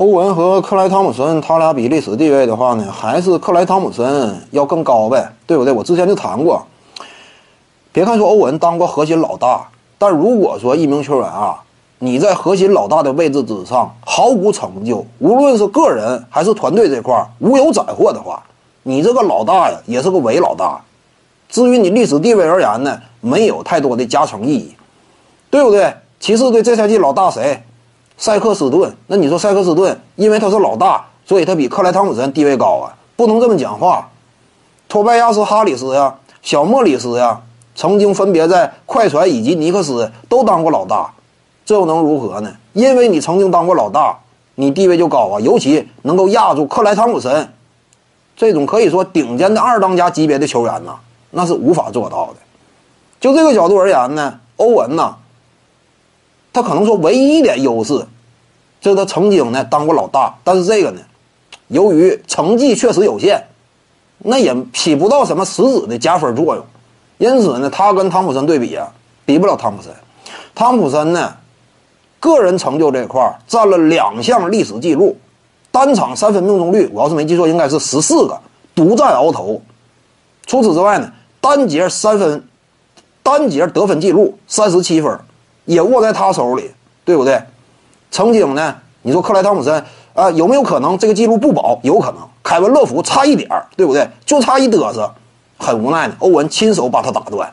欧文和克莱汤普森，他俩比历史地位的话呢，还是克莱汤普森要更高呗，对不对？我之前就谈过，别看说欧文当过核心老大，但如果说一名球员啊，你在核心老大的位置之上毫无成就，无论是个人还是团队这块无有斩获的话，你这个老大呀，也是个伪老大。至于你历史地位而言呢，没有太多的加成意义，对不对？骑士队这赛季老大谁？塞克斯顿。那你说塞克斯顿，因为他是老大，所以他比克莱汤普森地位高啊？不能这么讲话。托拜亚斯·哈里斯呀，小莫里斯呀，曾经分别在快船以及尼克斯都当过老大，这又能如何呢？因为你曾经当过老大，你地位就高啊，尤其能够压住克莱汤普森这种可以说顶尖的二当家级别的球员呢。那是无法做到的。就这个角度而言呢，欧文呐，他可能说唯一一点优势，就是他曾经呢当过老大，但是这个呢，由于成绩确实有限，那也起不到什么实质的加分作用。因此呢，他跟汤普森对比啊，比不了汤普森。汤普森呢，个人成就这块占了两项历史记录，单场三分命中率，我要是没记错，应该是十四个，独占鳌头。除此之外呢？单节三分，单节得分记录三十七分，也握在他手里，对不对？曾经呢，你说克莱汤普森啊，有没有可能这个记录不保？有可能。凯文乐福差一点儿，对不对？就差一嘚瑟，很无奈呢。欧文亲手把他打断。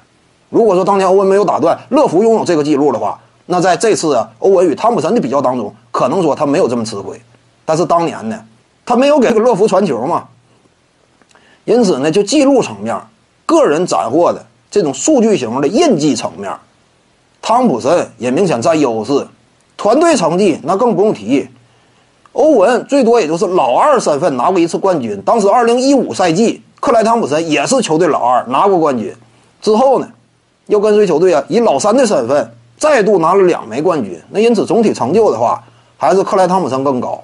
如果说当年欧文没有打断，乐福拥有这个记录的话，那在这次啊欧文与汤普森的比较当中，可能说他没有这么吃亏。但是当年呢，他没有给乐福传球嘛，因此呢，就记录层面。个人斩获的这种数据型的印记层面，汤普森也明显占优势。团队成绩那更不用提，欧文最多也就是老二身份拿过一次冠军。当时2015赛季，克莱汤普森也是球队老二拿过冠军。之后呢，又跟随球队啊以老三的身份再度拿了两枚冠军。那因此总体成就的话，还是克莱汤普森更高。